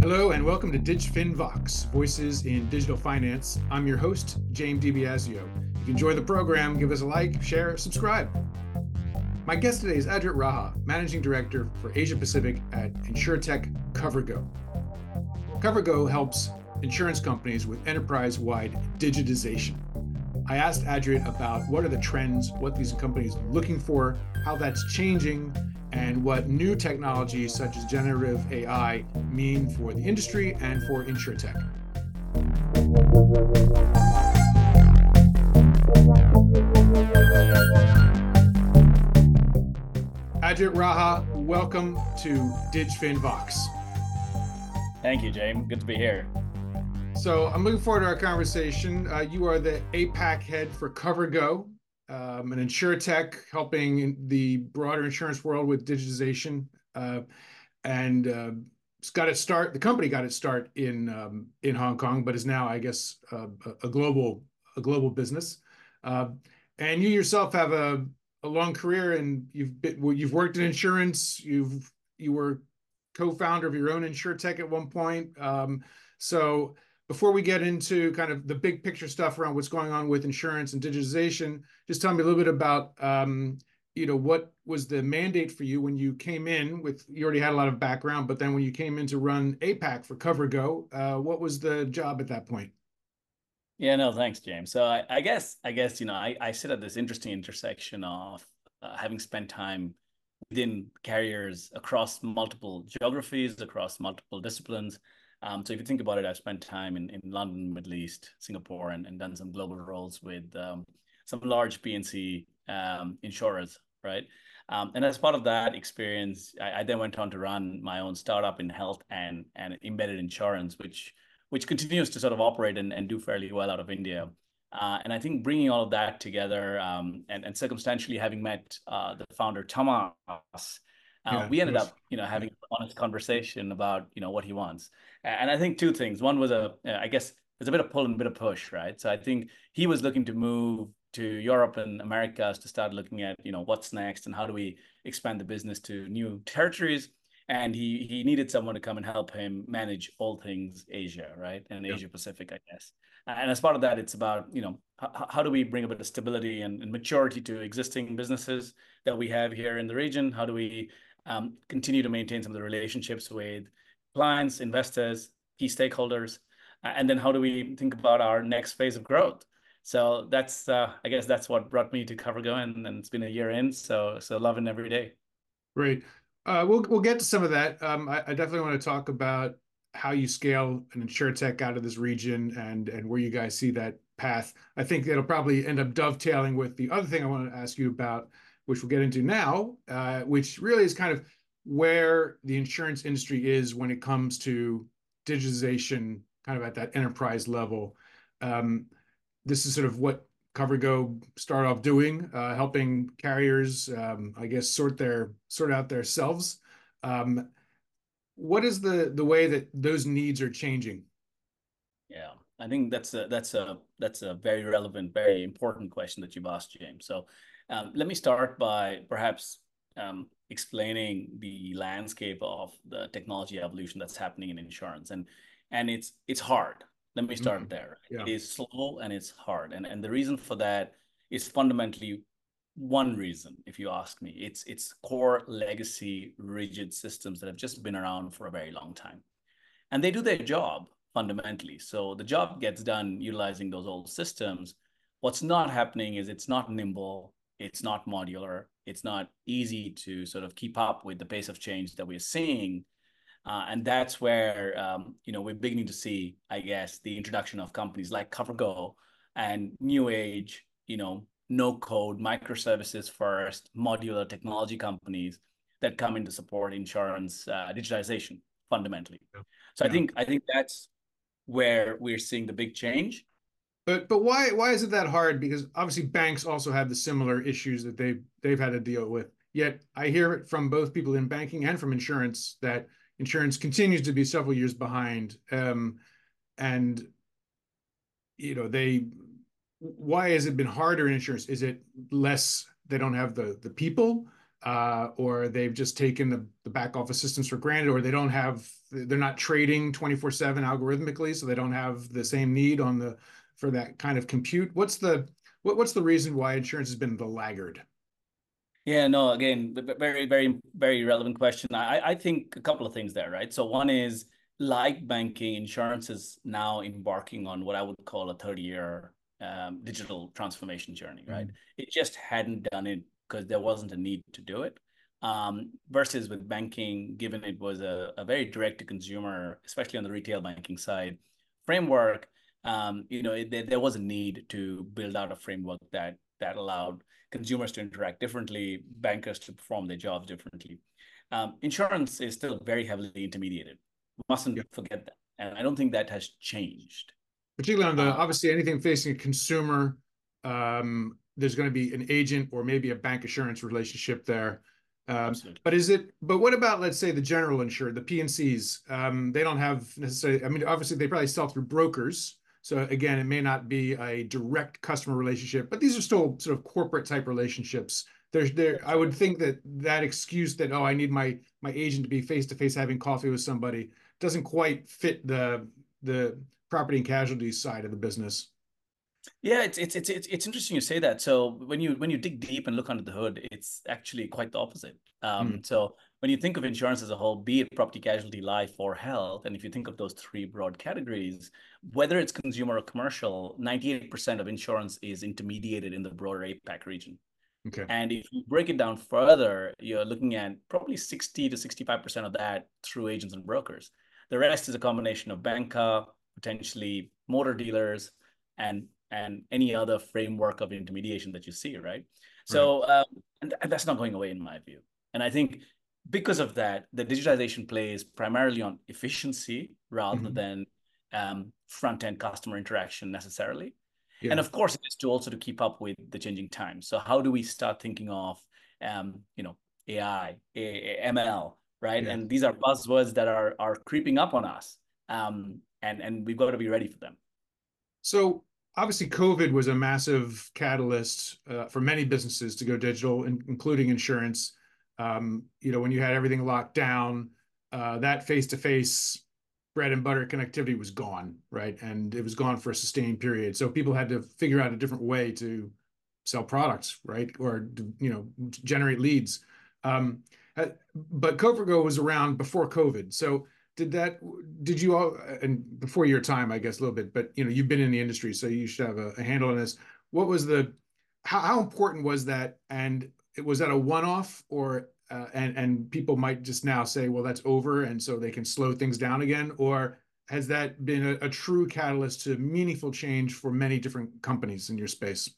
Hello and welcome to DigFin Vox, Voices in Digital Finance. I'm your host, James DiBiasio. If you enjoy the program, give us a like, share, subscribe. My guest today is Adrit Raha, Managing Director for Asia Pacific at InsurTech CoverGo. CoverGo helps insurance companies with enterprise-wide digitization. I asked Adrit about what are the trends, what these companies are looking for, how that's changing, and what new technologies such as generative AI mean for the industry and for InsurTech. Adrit Raha, welcome to DigFin Vox. Thank you, James. Good to be here. So I'm looking forward to our conversation. Uh, you are the APAC head for CoverGo, um, an InsurTech helping the broader insurance world with digitization. Uh, and uh, it's got its start. The company got its start in um, in Hong Kong, but is now, I guess, uh, a global a global business. Uh, and you yourself have a, a long career, and you've been, you've worked in insurance. You've you were co-founder of your own InsurTech at one point. Um, so before we get into kind of the big picture stuff around what's going on with insurance and digitization, just tell me a little bit about, um, you know, what was the mandate for you when you came in with, you already had a lot of background, but then when you came in to run APAC for CoverGo, uh, what was the job at that point? Yeah, no, thanks, James. So I, I guess, I guess, you know, I, I sit at this interesting intersection of uh, having spent time within carriers across multiple geographies, across multiple disciplines, um, so if you think about it, I've spent time in, in London, Middle East, Singapore, and, and done some global roles with um, some large P&C um, insurers, right? Um, and as part of that experience, I, I, then went on to run my own startup in health and, and embedded insurance, which which continues to sort of operate and, and do fairly well out of India. Uh, and I think bringing all of that together um, and, and circumstantially having met uh, the founder, Thomas, uh, yeah, we ended up, you know, having an honest conversation about, you know, what he wants. And I think two things. One was a, I guess, there's a bit of pull and a bit of push, right? So I think he was looking to move to Europe and Americas to start looking at, you know, what's next and how do we expand the business to new territories. And he he needed someone to come and help him manage all things Asia, right, and yeah. Asia Pacific, I guess. And as part of that, it's about you know how, how do we bring a bit of stability and, and maturity to existing businesses that we have here in the region? How do we continue to maintain some of the relationships with clients, investors, key stakeholders, and then how do we think about our next phase of growth? So that's, uh, I guess, that's what brought me to CoverGo, and, it's been a year in, so so loving every day. Great. Uh, we'll we'll get to some of that. Um, I, I definitely want to talk about how you scale an insurtech out of this region and and where you guys see that path. I think it'll probably end up dovetailing with the other thing I want to ask you about, which we'll get into now, uh, which really is kind of where the insurance industry is when it comes to digitization, kind of at that enterprise level. Um, this is sort of what CoverGo started off doing, uh, helping carriers, um, I guess, sort their sort out their selves. Um, what is the the way that those needs are changing? Yeah, I think that's a that's a that's a very relevant, very important question that you've asked, James. So um, let me start by perhaps um, explaining the landscape of the technology evolution that's happening in insurance, and and it's it's hard. Let me start mm-hmm. there. Yeah. It is slow and it's hard, and and the reason for that is fundamentally one reason, if you ask me. It's it's core legacy rigid systems that have just been around for a very long time, and they do their job fundamentally. So the job gets done utilizing those old systems. What's not happening is it's not nimble it's not modular, it's not easy to sort of keep up with the pace of change that we're seeing. Uh, and that's where um, you know we're beginning to see, I guess, the introduction of companies like CoverGo and new age, you know, no code, microservices first, modular technology companies that come in to support insurance uh, digitization fundamentally. Yeah. So yeah. I think I think that's where we're seeing the big change. But but why why is it that hard? Because obviously banks also have the similar issues that they've they've had to deal with. Yet I hear it from both people in banking and from insurance that insurance continues to be several years behind. Um, and you know they why has it been harder in insurance? Is it less they don't have the the people? uh, or they've just taken the, the back office systems for granted, or they don't have they're not trading 24 7 algorithmically, so they don't have the same need on the for that kind of compute. What's the what, what's the reason why insurance has been the laggard? Yeah, no, again, very, very, very relevant question. I, I think a couple of things there, right? So one is like banking, insurance is now embarking on what I would call a 30 year um, digital transformation journey, right? Mm. It just hadn't done it because there wasn't a need to do it. Um, versus with banking, given it was a, a very direct to consumer, especially on the retail banking side framework, um, you know, it, there was a need to build out a framework that that allowed consumers to interact differently, bankers to perform their jobs differently. Um, insurance is still very heavily intermediated. We mustn't yeah. forget that, and I don't think that has changed. Particularly on the um, obviously anything facing a consumer, um, there's going to be an agent or maybe a bancassurance relationship there. Um, but is it? But what about let's say the general insured, the PNCs? Um, they don't have necessarily. I mean, obviously they probably sell through brokers. So again, it may not be a direct customer relationship, but these are still sort of corporate type relationships. There's there. I would think that that excuse that oh, I need my my agent to be face to face having coffee with somebody doesn't quite fit the the property and casualty side of the business. Yeah, it's it's it's it's interesting you say that. So when you when you dig deep and look under the hood, it's actually quite the opposite. Um, mm. So when you think of insurance as a whole, be it property, casualty, life, or health, and if you think of those three broad categories, whether it's consumer or commercial, ninety eight percent of insurance is intermediated in the broader APAC region. Okay. And if you break it down further, you're looking at probably 60 to 65% of that through agents and brokers. The rest is a combination of banca, potentially motor dealers, and and any other framework of intermediation that you see, right? So. Um, and that's not going away in my view. And I think because of that, the digitization plays primarily on efficiency rather mm-hmm. than um, front end customer interaction necessarily. Yeah. And of course, it is to also to keep up with the changing times. So how do we start thinking of, um, you know, AI, ML, right? Yeah. And these are buzzwords that are are creeping up on us, um, and and we've got to be ready for them. So obviously COVID was a massive catalyst uh, for many businesses to go digital, in, including insurance. Um, you know, when you had everything locked down, uh, that face-to-face bread and butter connectivity was gone, right? And it was gone for a sustained period. So people had to figure out a different way to sell products, right? Or you know, generate leads. Um, uh, but CoverGo was around before COVID, so did that did you all and before your time i guess a little bit but you know you've been in the industry so you should have a, a handle on this what was the how, how important was that and was that a one-off or uh, and and people might just now say well that's over and so they can slow things down again? Or has that been a, a true catalyst to meaningful change for many different companies in your space?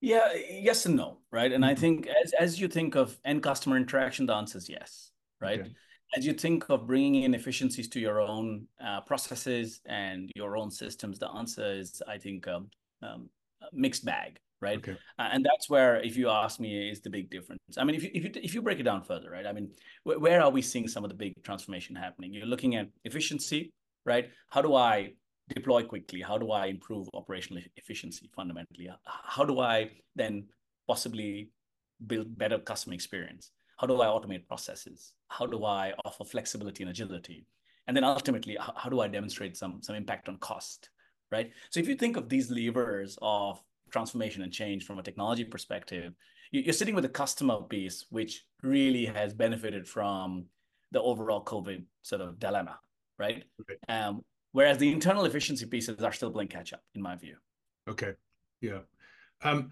Yeah yes and no right? And mm-hmm. i think as as you think of end customer interaction the answer is yes right? Okay. As you think of bringing in efficiencies to your own uh, processes and your own systems, the answer is, I think, um, um, mixed bag, right? Okay. Uh, and that's where, if you ask me, is the big difference. I mean, if you if you if you break it down further, right? I mean, wh- where are we seeing some of the big transformation happening? You're looking at efficiency, right? How do I deploy quickly? How do I improve operational efficiency fundamentally? How do I then possibly build better customer experience? How do I automate processes? How do I offer flexibility and agility? And then ultimately, how, how do I demonstrate some, some impact on cost, right? So if you think of these levers of transformation and change from a technology perspective, you're sitting with a customer base which really has benefited from the overall COVID sort of dilemma, right? Okay. Um, whereas the internal efficiency pieces are still playing catch up, in my view. Okay, yeah. Um,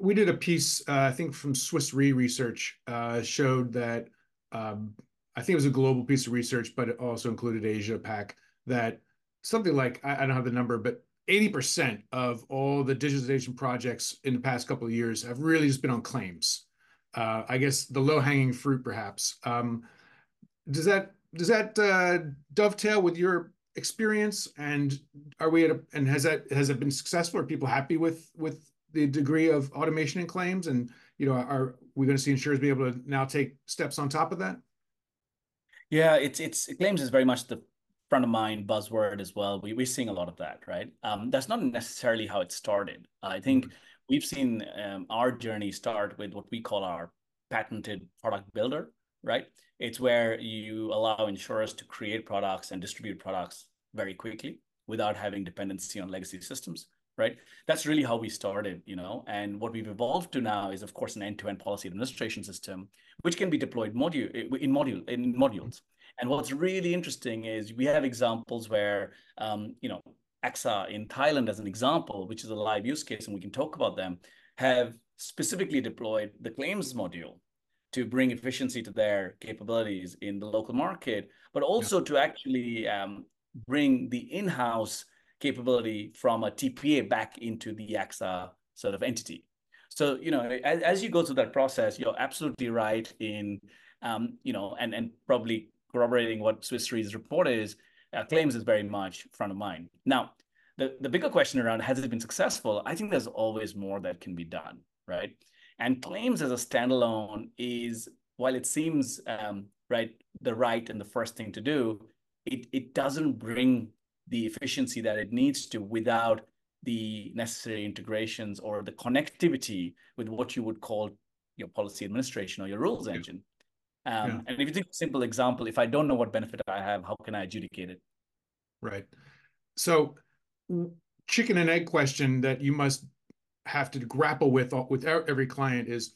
we did a piece, uh, I think from Swiss Re Research, uh, showed that um, I think it was a global piece of research, but it also included Asia Pac, that something like, I, I don't have the number, but 80% of all the digitization projects in the past couple of years have really just been on claims. Uh, I guess the low hanging fruit, perhaps. Um, does that does that uh, dovetail with your experience? And are we at a, and has that has it been successful? Are people happy with with the degree of automation in claims? And, you know, are we going to see insurers be able to now take steps on top of that? Yeah, it's it's claims is very much the front of mind buzzword as well. We, we're seeing a lot of that, right? Um, that's not necessarily how it started. I think mm-hmm. we've seen um, our journey start with what we call our patented product builder, right? It's where you allow insurers to create products and distribute products very quickly without having dependency on legacy systems, right? That's really how we started, you know. And what we've evolved to now is, of course, an end-to-end policy administration system, which can be deployed module in module in modules. And what's really interesting is we have examples where, um, you know, AXA in Thailand, as an example, which is a live use case, and we can talk about them, have specifically deployed the claims module to bring efficiency to their capabilities in the local market, but also yeah. to actually um, bring the in-house capability from a TPA back into the AXA sort of entity. So, you know, as, as you go through that process, you're absolutely right in, um, you know, and, and probably corroborating what Swiss Re's report is, uh, claims is very much front of mind. Now, the, the bigger question around has it been successful? I think there's always more that can be done, right? And claims as a standalone is, while it seems um, right, the right and the first thing to do, it, it doesn't bring the efficiency that it needs to without the necessary integrations or the connectivity with what you would call your policy administration or your rules engine. Um, yeah. And if you think a simple example, if I don't know what benefit I have, how can I adjudicate it? Right. So, chicken and egg question that you must have to grapple with with every client is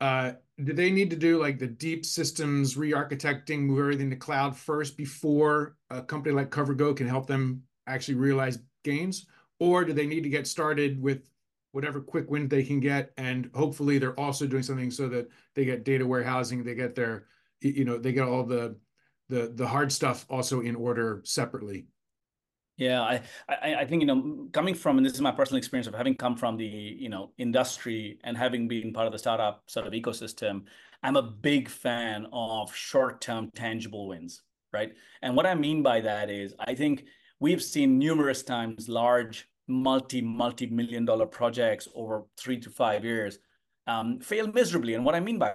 uh, do they need to do like the deep systems re-architecting, move everything to cloud first before a company like CoverGo can help them actually realize gains? Or do they need to get started with whatever quick win they can get, and hopefully they're also doing something so that they get data warehousing, they get their, you know, they get all the the the hard stuff also in order separately. Yeah, I, I, I think you know coming from and this is my personal experience of having come from the you know industry and having been part of the startup sort of ecosystem, I'm a big fan of short-term tangible wins, right? And what I mean by that is I think we've seen numerous times large multi multi million dollar projects over three to five years um, fail miserably. And what I mean by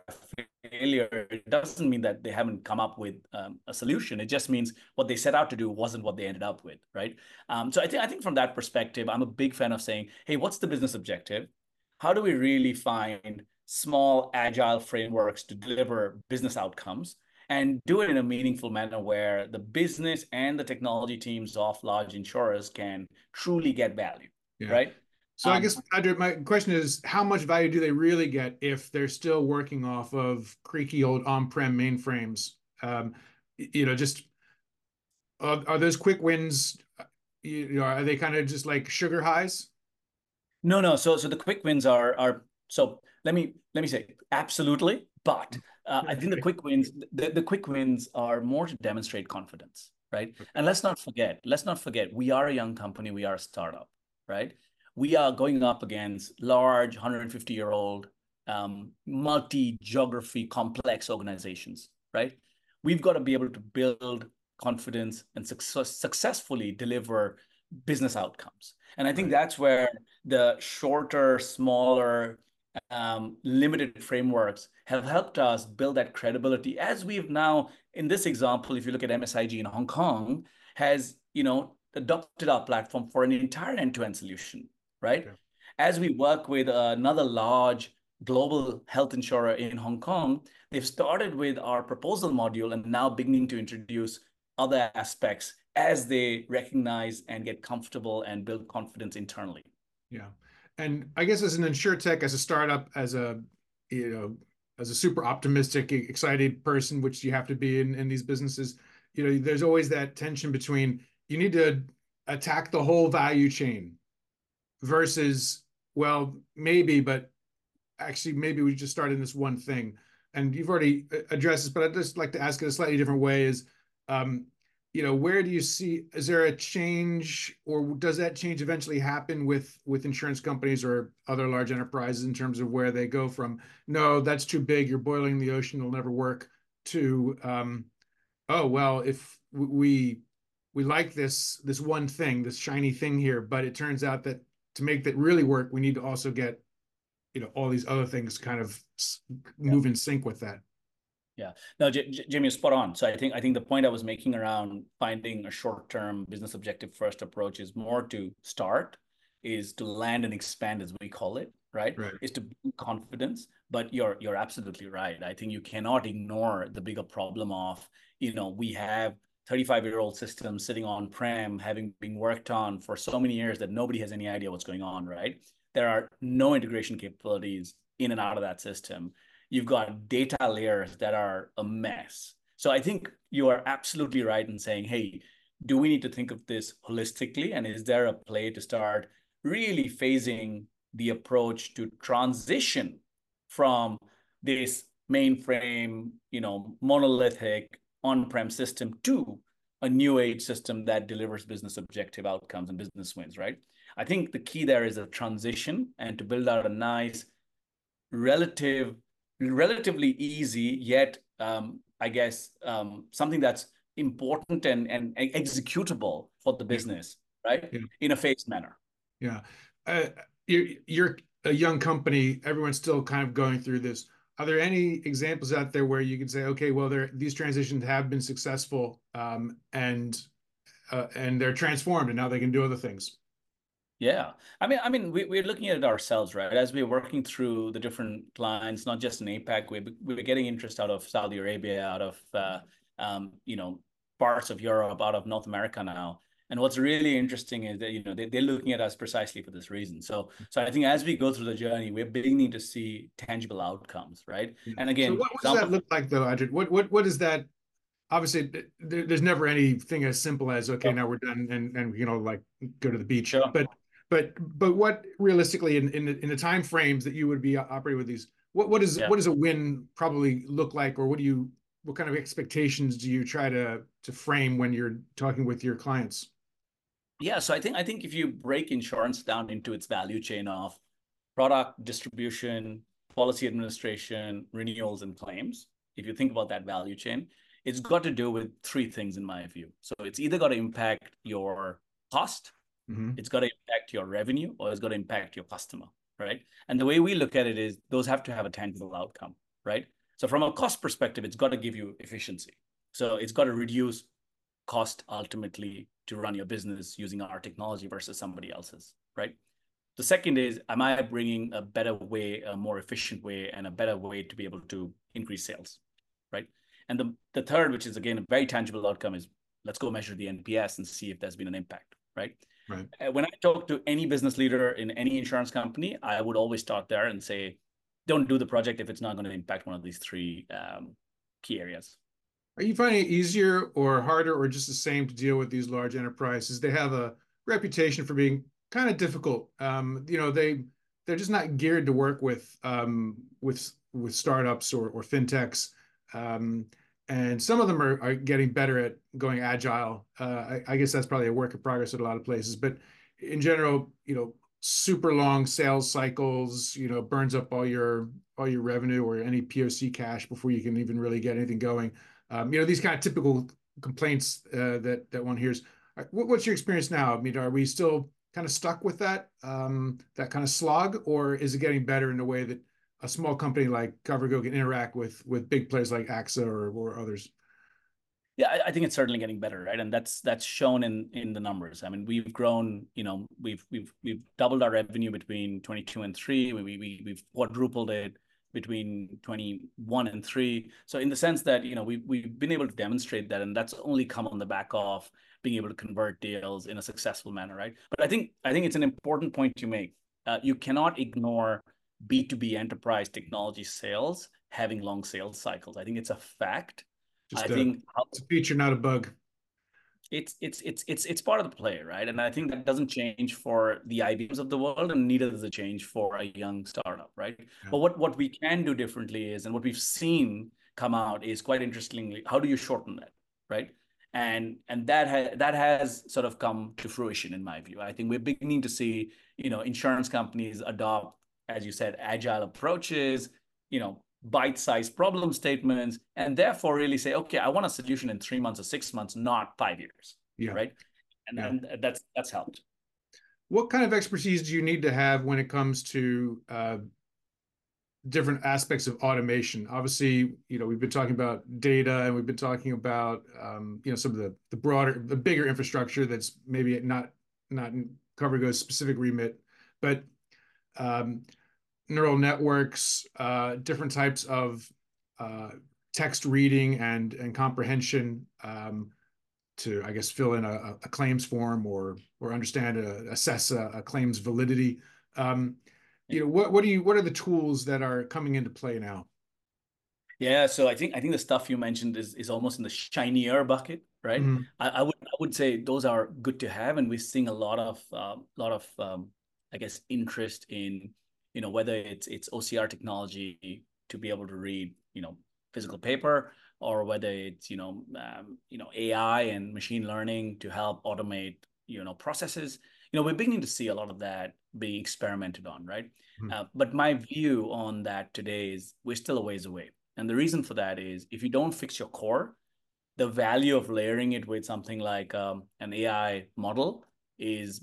failure, it doesn't mean that they haven't come up with um, a solution. It just means what they set out to do wasn't what they ended up with, right? Um, so I think I think from that perspective, I'm a big fan of saying, hey, what's the business objective? How do we really find small, agile frameworks to deliver business outcomes? And do it in a meaningful manner where the business and the technology teams of large insurers can truly get value, yeah. right? So um, I guess Andrew, my question is, how much value do they really get if they're still working off of creaky old on-prem mainframes? Um, you know, just are, are those quick wins? You know, are they kind of just like sugar highs? No, no. So, so the quick wins are are so. Let me let me say absolutely, but uh, I think the quick wins the, the quick wins are more to demonstrate confidence, right? And let's not forget, let's not forget, we are a young company, we are a startup, right? we are going up against large 150 year old um, multi geography complex organizations right? We've got to be able to build confidence and success, successfully deliver business outcomes. And i think that's where the shorter smaller um, limited frameworks have helped us build that credibility as we've now in this example if you look at msig in hong kong has you know adopted our platform for an entire end-to-end solution right? Okay. As we work with another large global health insurer in Hong Kong, they've started with our proposal module and now beginning to introduce other aspects as they recognize and get comfortable and build confidence internally. Yeah. And I guess as an insurtech, as a startup, as a you know, as a super optimistic, excited person, which you have to be in, in these businesses, you know, there's always that tension between you need to attack the whole value chain versus well maybe but actually maybe we just start in this one thing. And you've already addressed this but i'd just like to ask it a slightly different way is um, you know where do you see is there a change or does that change eventually happen with with insurance companies or other large enterprises in terms of where they go from no that's too big you're boiling the ocean it'll never work to um, oh well if we we like this this one thing this shiny thing here but it turns out that to make that really work, we need to also get, you know, all these other things kind of move yeah. in sync with that. Yeah, no, J- J- Jimmy, spot on. So I think I think the point I was making around finding a short-term business objective first approach is more to start, is to land and expand as we call it, right? Right. Is to build confidence. But you're you're absolutely right. I think you cannot ignore the bigger problem of, you know, we have 35 year old systems sitting on prem having been worked on for so many years that nobody has any idea what's going on right there are no integration capabilities in and out of that system you've got data layers that are a mess so i think you are absolutely right in saying hey do we need to think of this holistically and is there a play to start really phasing the approach to transition from this mainframe you know monolithic on-prem system to a new age system that delivers business objective outcomes and business wins, right? I think the key there is a transition and to build out a nice, relative, relatively easy, yet um, I guess um, something that's important and, and executable for the business, right? Yeah. In a phased manner. Yeah. Uh, you're, you're a young company. Everyone's still kind of going through this are there any examples out there where you can say, okay, well, there these transitions have been successful um, and uh, and they're transformed, and now they can do other things? Yeah, I mean, I mean, we, we're looking at it ourselves, right? As we're working through the different clients, not just in APAC, we're, we're getting interest out of Saudi Arabia, out of uh, um, you know parts of Europe, out of North America now. And what's really interesting is that you know they, they're looking at us precisely for this reason. So so I think as we go through the journey, we're beginning to see tangible outcomes, right? Yeah. And again, so what, what does that look like though, Adrit? What what what is that? Obviously, there, there's never anything as simple as okay, now we're done and and you know like go to the beach. Sure. But but but what realistically in in the, in the time frames that you would be operating with these, what what is yeah. what does a win probably look like, or what do you what kind of expectations do you try to to frame when you're talking with your clients? Yeah, so I think I think if you break insurance down into its value chain of product distribution, policy administration, renewals, and claims, if you think about that value chain, it's got to do with three things in my view. So it's either got to impact your cost, mm-hmm. it's got to impact your revenue, or it's got to impact your customer, right? And the way we look at it is those have to have a tangible outcome, right? So from a cost perspective, it's got to give you efficiency. So it's got to reduce cost ultimately to run your business using our technology versus somebody else's, right? The second is, am I bringing a better way, a more efficient way, and a better way to be able to increase sales, right? And the, the third, which is again a very tangible outcome, is let's go measure the NPS and see if there's been an impact, right? Right. Uh, when I talk to any business leader in any insurance company, I would always start there and say, don't do the project if it's not going to impact one of these three um, key areas. Are you finding it easier or harder or just the same to deal with these large enterprises? They have a reputation for being kind of difficult. Um, you know, they they're just not geared to work with um, with with startups or or fintechs. Um, and some of them are, are getting better at going agile. Uh, I, I, guess that's probably a work in progress at a lot of places, but in general, you know, super long sales cycles, you know, burns up all your all your revenue or any POC cash before you can even really get anything going. Um, you know, these kind of typical complaints uh, that that one hears. Uh, what, what's your experience now? I mean, are we still kind of stuck with that um, that kind of slog, or is it getting better in a way that a small company like CoverGo can interact with with big players like AXA or, or others? Yeah, I think it's certainly getting better, right? And that's that's shown in in the numbers. I mean, we've grown. You know, we've we've we've doubled our revenue between 22 and three. We we we've quadrupled it between 21 and 3 so in the sense that you know we, we've been able to demonstrate that and that's only come on the back of being able to convert deals in a successful manner right but i think i think it's an important point to make uh, you cannot ignore b2b enterprise technology sales having long sales cycles i think it's a fact Just i a, think it's a feature not a bug it's it's it's it's it's part of the play, right? And I think that doesn't change for the IBMs of the world, and neither does it change for a young startup, right? Yeah. But what what we can do differently is, and what we've seen come out is quite interestingly, how do you shorten that, right? And and that has that has sort of come to fruition in my view. I think we're beginning to see, you know, insurance companies adopt, as you said, agile approaches, you know, bite-sized problem statements and therefore really say okay i want a solution in three months or six months not five years yeah. right and, yeah. and that's that's helped what kind of expertise do you need to have when it comes to uh, different aspects of automation obviously you know we've been talking about data and we've been talking about um, you know some of the the broader the bigger infrastructure that's maybe not not CoverGo's specific remit but um, neural networks, uh, different types of uh, text reading and and comprehension um, to, I guess, fill in a, a claims form or or understand, a, assess a, a, claims validity. Um, you know, what what do you what are the tools that are coming into play now? Yeah, so I think I think the stuff you mentioned is is almost in the shinier bucket, right? Mm-hmm. I, I, would I would say those are good to have, and we're seeing a lot of a uh, lot of um, I guess interest in you know whether it's it's OCR technology to be able to read you know physical paper or whether it's you know um, you know AI and machine learning to help automate you know processes. You know we're beginning to see a lot of that being experimented on, right? Mm-hmm. Uh, but my view on that today is we're still a ways away and the reason for that is if you don't fix your core, the value of layering it with something like um, an AI model is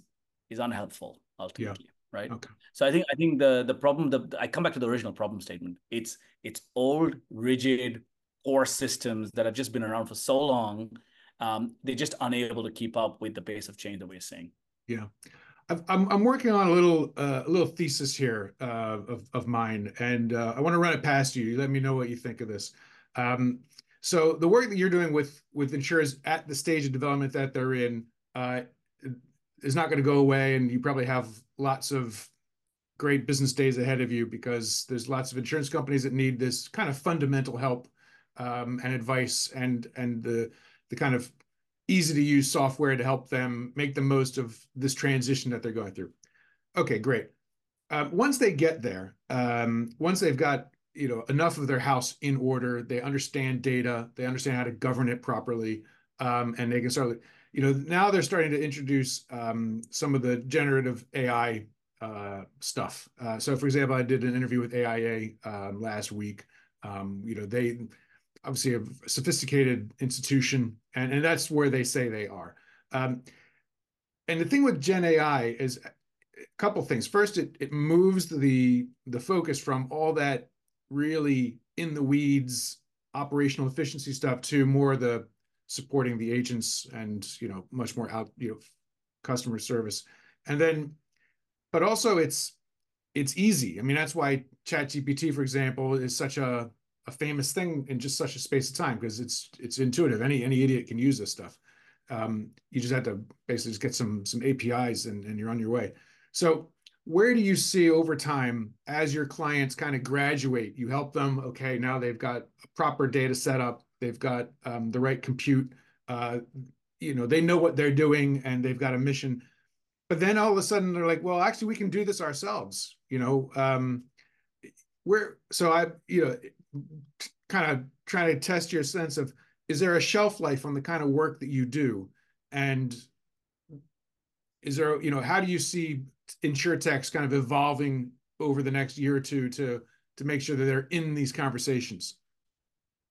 is unhelpful ultimately, yeah. Right? Okay. So I think I think the the problem the I come back to the original problem statement. It's it's old, rigid core systems that have just been around for so long. Um, they're just unable to keep up with the pace of change that we're seeing. Yeah. I'm I'm working on a little uh, a little thesis here uh, of of mine, and uh, I want to run it past you. Let me know what you think of this. Um, so the work that you're doing with with insurers at the stage of development that they're in uh, is not going to go away, and you probably have lots of great business days ahead of you because there's lots of insurance companies that need this kind of fundamental help um, and advice and and the the kind of easy to use software to help them make the most of this transition that they're going through. Okay, great. Uh, once they get there, um, once they've got you know enough of their house in order, they understand data, they understand how to govern it properly, um, and they can start. You know, now they're starting to introduce um, some of the generative AI uh, stuff. Uh, so, for example, I did an interview with AIA um, last week. Um, you know, they obviously a sophisticated institution, and, and that's where they say they are. Um, and the thing with Gen AI is a couple things. First, it it moves the the focus from all that really in the weeds operational efficiency stuff to more the supporting the agents and you know much more out you know customer service and then but also it's it's easy i mean that's why chat gpt for example is such a a famous thing in just such a space of time because it's it's intuitive. Any any idiot can use this stuff. Um, you just have to basically just get some some APIs and, and you're on your way. So where do you see over time as your clients kind of graduate? You help them. Okay, now they've got a proper data setup. They've got um, the right compute. Uh, you know, they know what they're doing and they've got a mission. But then all of a sudden they're like, well, actually, we can do this ourselves. You know, um, where so I you know kind of trying to test your sense of is there a shelf life on the kind of work that you do and is there you know how do you see insurtechs kind of evolving over the next year or two to to make sure that they're in these conversations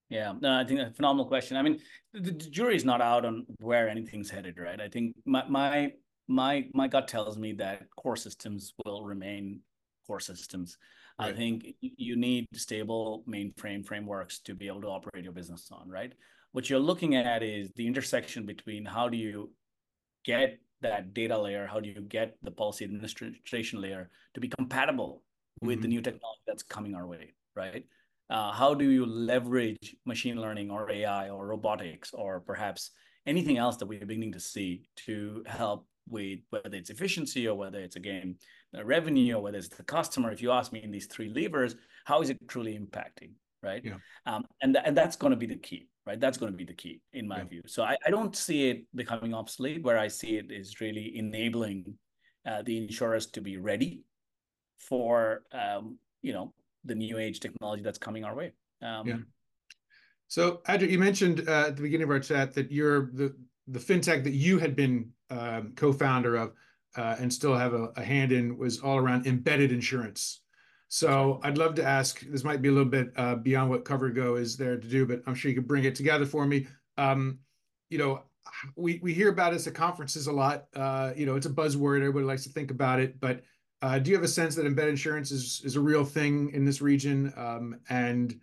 yeah no i think a phenomenal question i mean the, the jury is not out on where anything's headed right i think my my my my gut tells me that core systems will remain core systems Right. I think you need stable mainframe frameworks to be able to operate your business on, right? What you're looking at is the intersection between how do you get that data layer, how do you get the policy administration layer to be compatible with mm-hmm. the new technology that's coming our way, right? Uh, how do you leverage machine learning or AI or robotics or perhaps anything else that we're beginning to see to help with whether it's efficiency or whether it's again revenue or whether it's the customer? If you ask me in these three levers how is it truly impacting right? Yeah. um, and, th- and that's going to be the key right? That's going to be the key in my yeah. view. So I, I don't see it becoming obsolete. Where i see it is really enabling uh, the insurers to be ready for um, you know the new age technology that's coming our way um, yeah so Adrit, you mentioned uh, at the beginning of our chat that you're the the fintech that you had been um, co-founder of uh, and still have a, a, hand in was all around embedded insurance. So I'd love to ask. This might be a little bit uh, beyond what CoverGo is there to do, but I'm sure you could bring it together for me. Um, you know, we we hear about this at conferences a lot. Uh, you know, it's a buzzword. Everybody likes to think about it, but do you have a sense that embedded insurance is is a real thing in this region? Um, and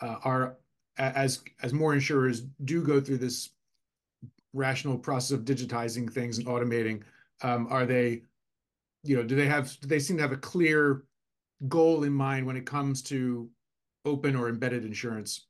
uh, are as as more insurers do go through this rational process of digitizing things and automating, um, are they, you know, do they have, do they seem to have a clear goal in mind when it comes to open or embedded insurance?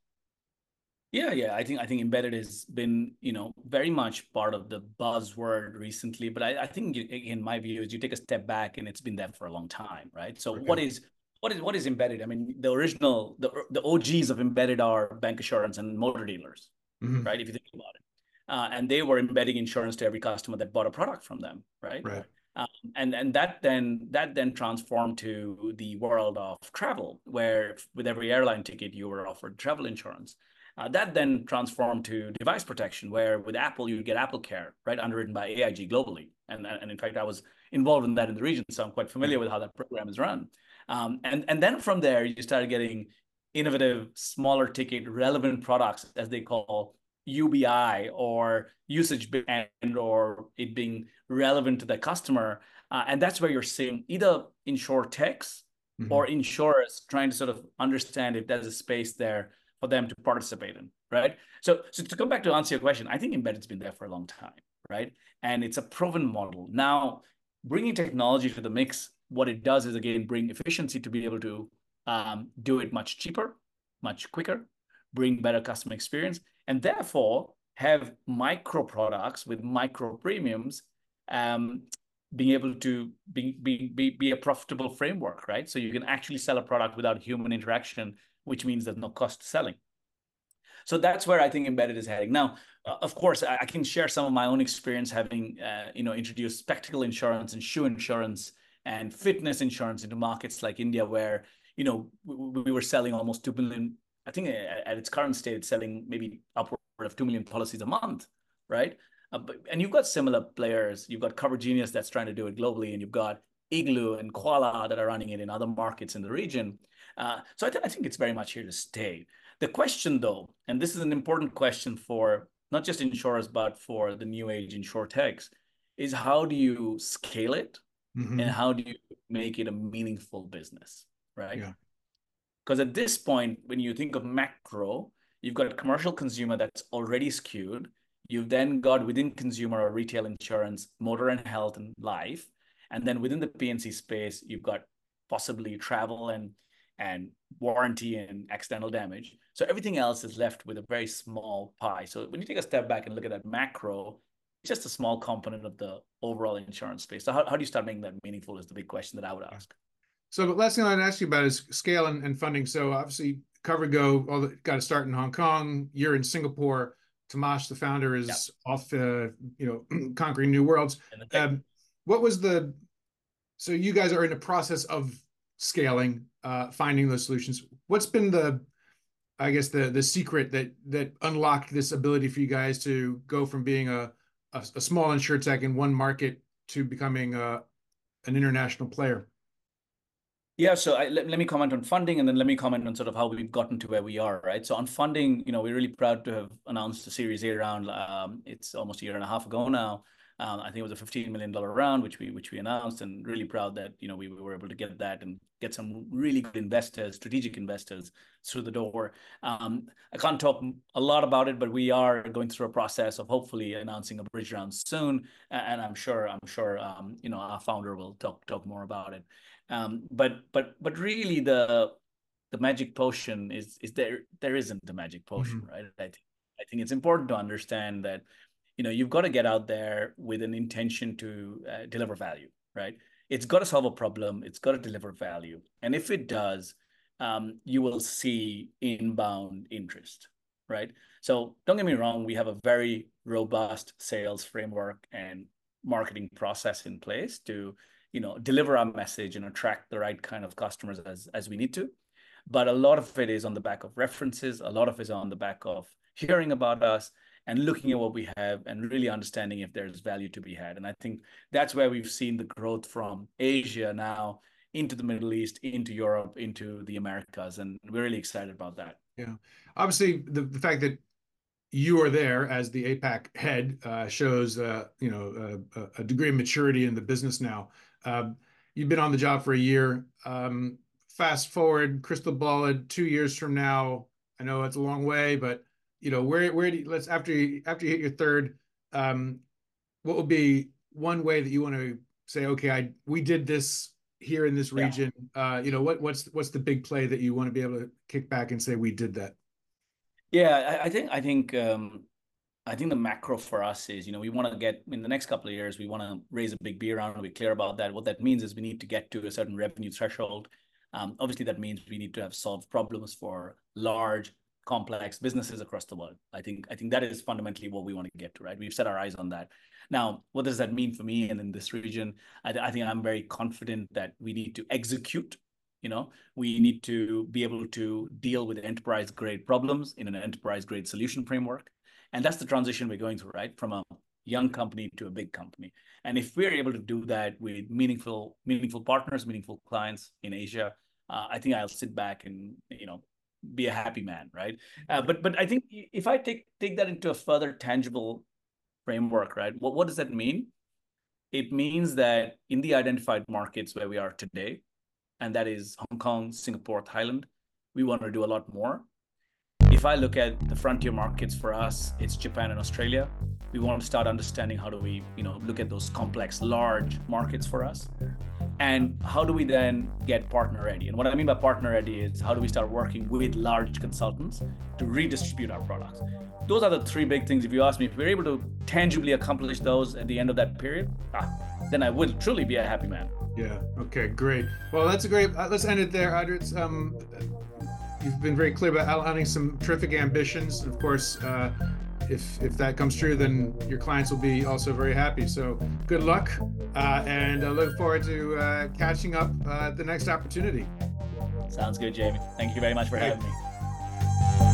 Yeah, yeah. I think I think embedded has been, you know, very much part of the buzzword recently. But I, I think in my view is you take a step back and it's been there for a long time, right? So okay. what is what is what is embedded? I mean, the original the the OGs of embedded are bancassurance and motor dealers, mm-hmm. right? If you think about it, uh, and they were embedding insurance to every customer that bought a product from them, right? Right. Um, and and that then that then transformed to the world of travel, where with every airline ticket you were offered travel insurance. Uh, that then transformed to device protection, where with Apple you get Apple Care, right, underwritten by AIG globally, and and in fact I was involved in that in the region, so I'm quite familiar with how that program is run. Um, and and then from there you started getting innovative, smaller ticket, relevant products, as they call UBI or usage and or it being relevant to the customer. Uh, and that's where you're seeing either insurtechs mm-hmm. or insurers trying to sort of understand if there's a space there for them to participate in, right? So, so to come back to answer your question, I think embedded's been there for a long time, right? And it's a proven model. Now, bringing technology to the mix, what it does is again bring efficiency to be able to um, do it much cheaper, much quicker, bring better customer experience, and therefore have micro products with micro premiums um, being able to be, be, be, be a profitable framework, right? So you can actually sell a product without human interaction, which means there's no cost to selling. So that's where I think embedded is heading. Now, uh, of course, I, I, can share some of my own experience having, uh, you know, introduced spectacle insurance and shoe insurance and fitness insurance into markets like India, where you know we, we were selling almost two billion I think at its current state, it's selling maybe upward of 2 million policies a month, right? Uh, but, and you've got similar players. You've got Cover Genius that's trying to do it globally, and you've got Igloo and Koala that are running it in other markets in the region. Uh, so I, th- I think it's very much here to stay. The question, though, and this is an important question for not just insurers, but for the new age insurtechs, is how do you scale it mm-hmm. and how do you make it a meaningful business, right? Yeah. Because at this point, when you think of macro, you've got a commercial consumer that's already skewed. You've then got within consumer or retail insurance, motor and health and life. And then within the P&C space, you've got possibly travel and and warranty and accidental damage. So everything else is left with a very small pie. So when you take a step back and look at that macro, it's just a small component of the overall insurance space. So how, how do you start making that meaningful is the big question that I would ask. So the last thing I'd ask you about is scale and, and funding. So obviously CoverGo all the, got to start in Hong Kong. You're in Singapore. Tomash, the founder, is yep. off, uh, you know, conquering new worlds. Um, what was the? So you guys are in the process of scaling, uh, finding those solutions. What's been the, I guess the the secret that that unlocked this ability for you guys to go from being a a, a small insurtech in one market to becoming a, an international player? Yeah, so I, let, let me comment on funding and then let me comment on sort of how we've gotten to where we are, right? So on funding, you know, we're really proud to have announced the Series A round. Um, it's almost a year and a half ago now. Um, I think it was a $15 million round, which we which we announced, and really proud that you know we were able to get that and get some really good investors, strategic investors through the door. Um, I can't talk a lot about it, but we are going through a process of hopefully announcing a bridge round soon, and I'm sure I'm sure um, you know our founder will talk talk more about it. Um, but but but really the the magic potion is is there there isn't a magic potion, mm-hmm. right? I think I think it's important to understand that you know you've got to get out there with an intention to uh, deliver value, right? It's got to solve a problem. It's got to deliver value, and if it does, um, you will see inbound interest, right? So don't get me wrong, we have a very robust sales framework and marketing process in place to you know deliver our message and attract the right kind of customers as as we need to but a lot of it is on the back of references a lot of it is on the back of hearing about us and looking at what we have and really understanding if there's value to be had and i think that's where we've seen the growth from asia now into the middle east into europe into the americas and we're really excited about that yeah obviously the, the fact that you are there as the APAC head uh, shows uh, you know uh, a degree of maturity in the business now. Um, you've been on the job for a year. Um, fast forward, crystal ball two years from now. I know it's a long way, but you know where where do you, let's after you after you hit your third, um, what would be one way that you want to say, okay, I we did this here in this Yeah. region, uh, you know, what, what's, what's the big play that you want to be able to kick back and say, we did that? Yeah, I, I think I think um, I think the macro for us is, you know, we want to get in the next couple of years, we want to raise a big beer round. We're clear about that. What that means is we need to get to a certain revenue threshold. Um, obviously, that means we need to have solved problems for large, complex businesses across the world. I think I think that is fundamentally what we want to get to, right? We've set our eyes on that. Now, what does that mean for me and in this region? I, I think I'm very confident that we need to execute you know we need to be able to deal with enterprise grade problems in an enterprise grade solution framework and that's the transition we're going through right from a young company to a big company and if we're able to do that with meaningful meaningful partners meaningful clients in asia uh, i think i'll sit back and you know be a happy man right uh, but but i think if i take take that into a further tangible framework right what, what does that mean it means that in the identified markets where we are today and that is Hong Kong, Singapore, Thailand. We want to do a lot more. If I look at the frontier markets for us, it's Japan and Australia. We want to start understanding how do we, you know, look at those complex, large markets for us, and how do we then get partner ready? And what I mean by partner ready is how do we start working with large consultants to redistribute our products? Those are the three big things. If you ask me, if we're able to tangibly accomplish those at the end of that period, ah, then I will truly be a happy man. Yeah. Okay. Great. Well, that's a great. Uh, let's end it there, Adrit. Um, you've been very clear about outlining some terrific ambitions. Of course, uh, if if that comes true, then your clients will be also very happy. So good luck, uh, and I look forward to uh, catching up uh, at the next opportunity. Sounds good, Jamie. Thank you very much for having me.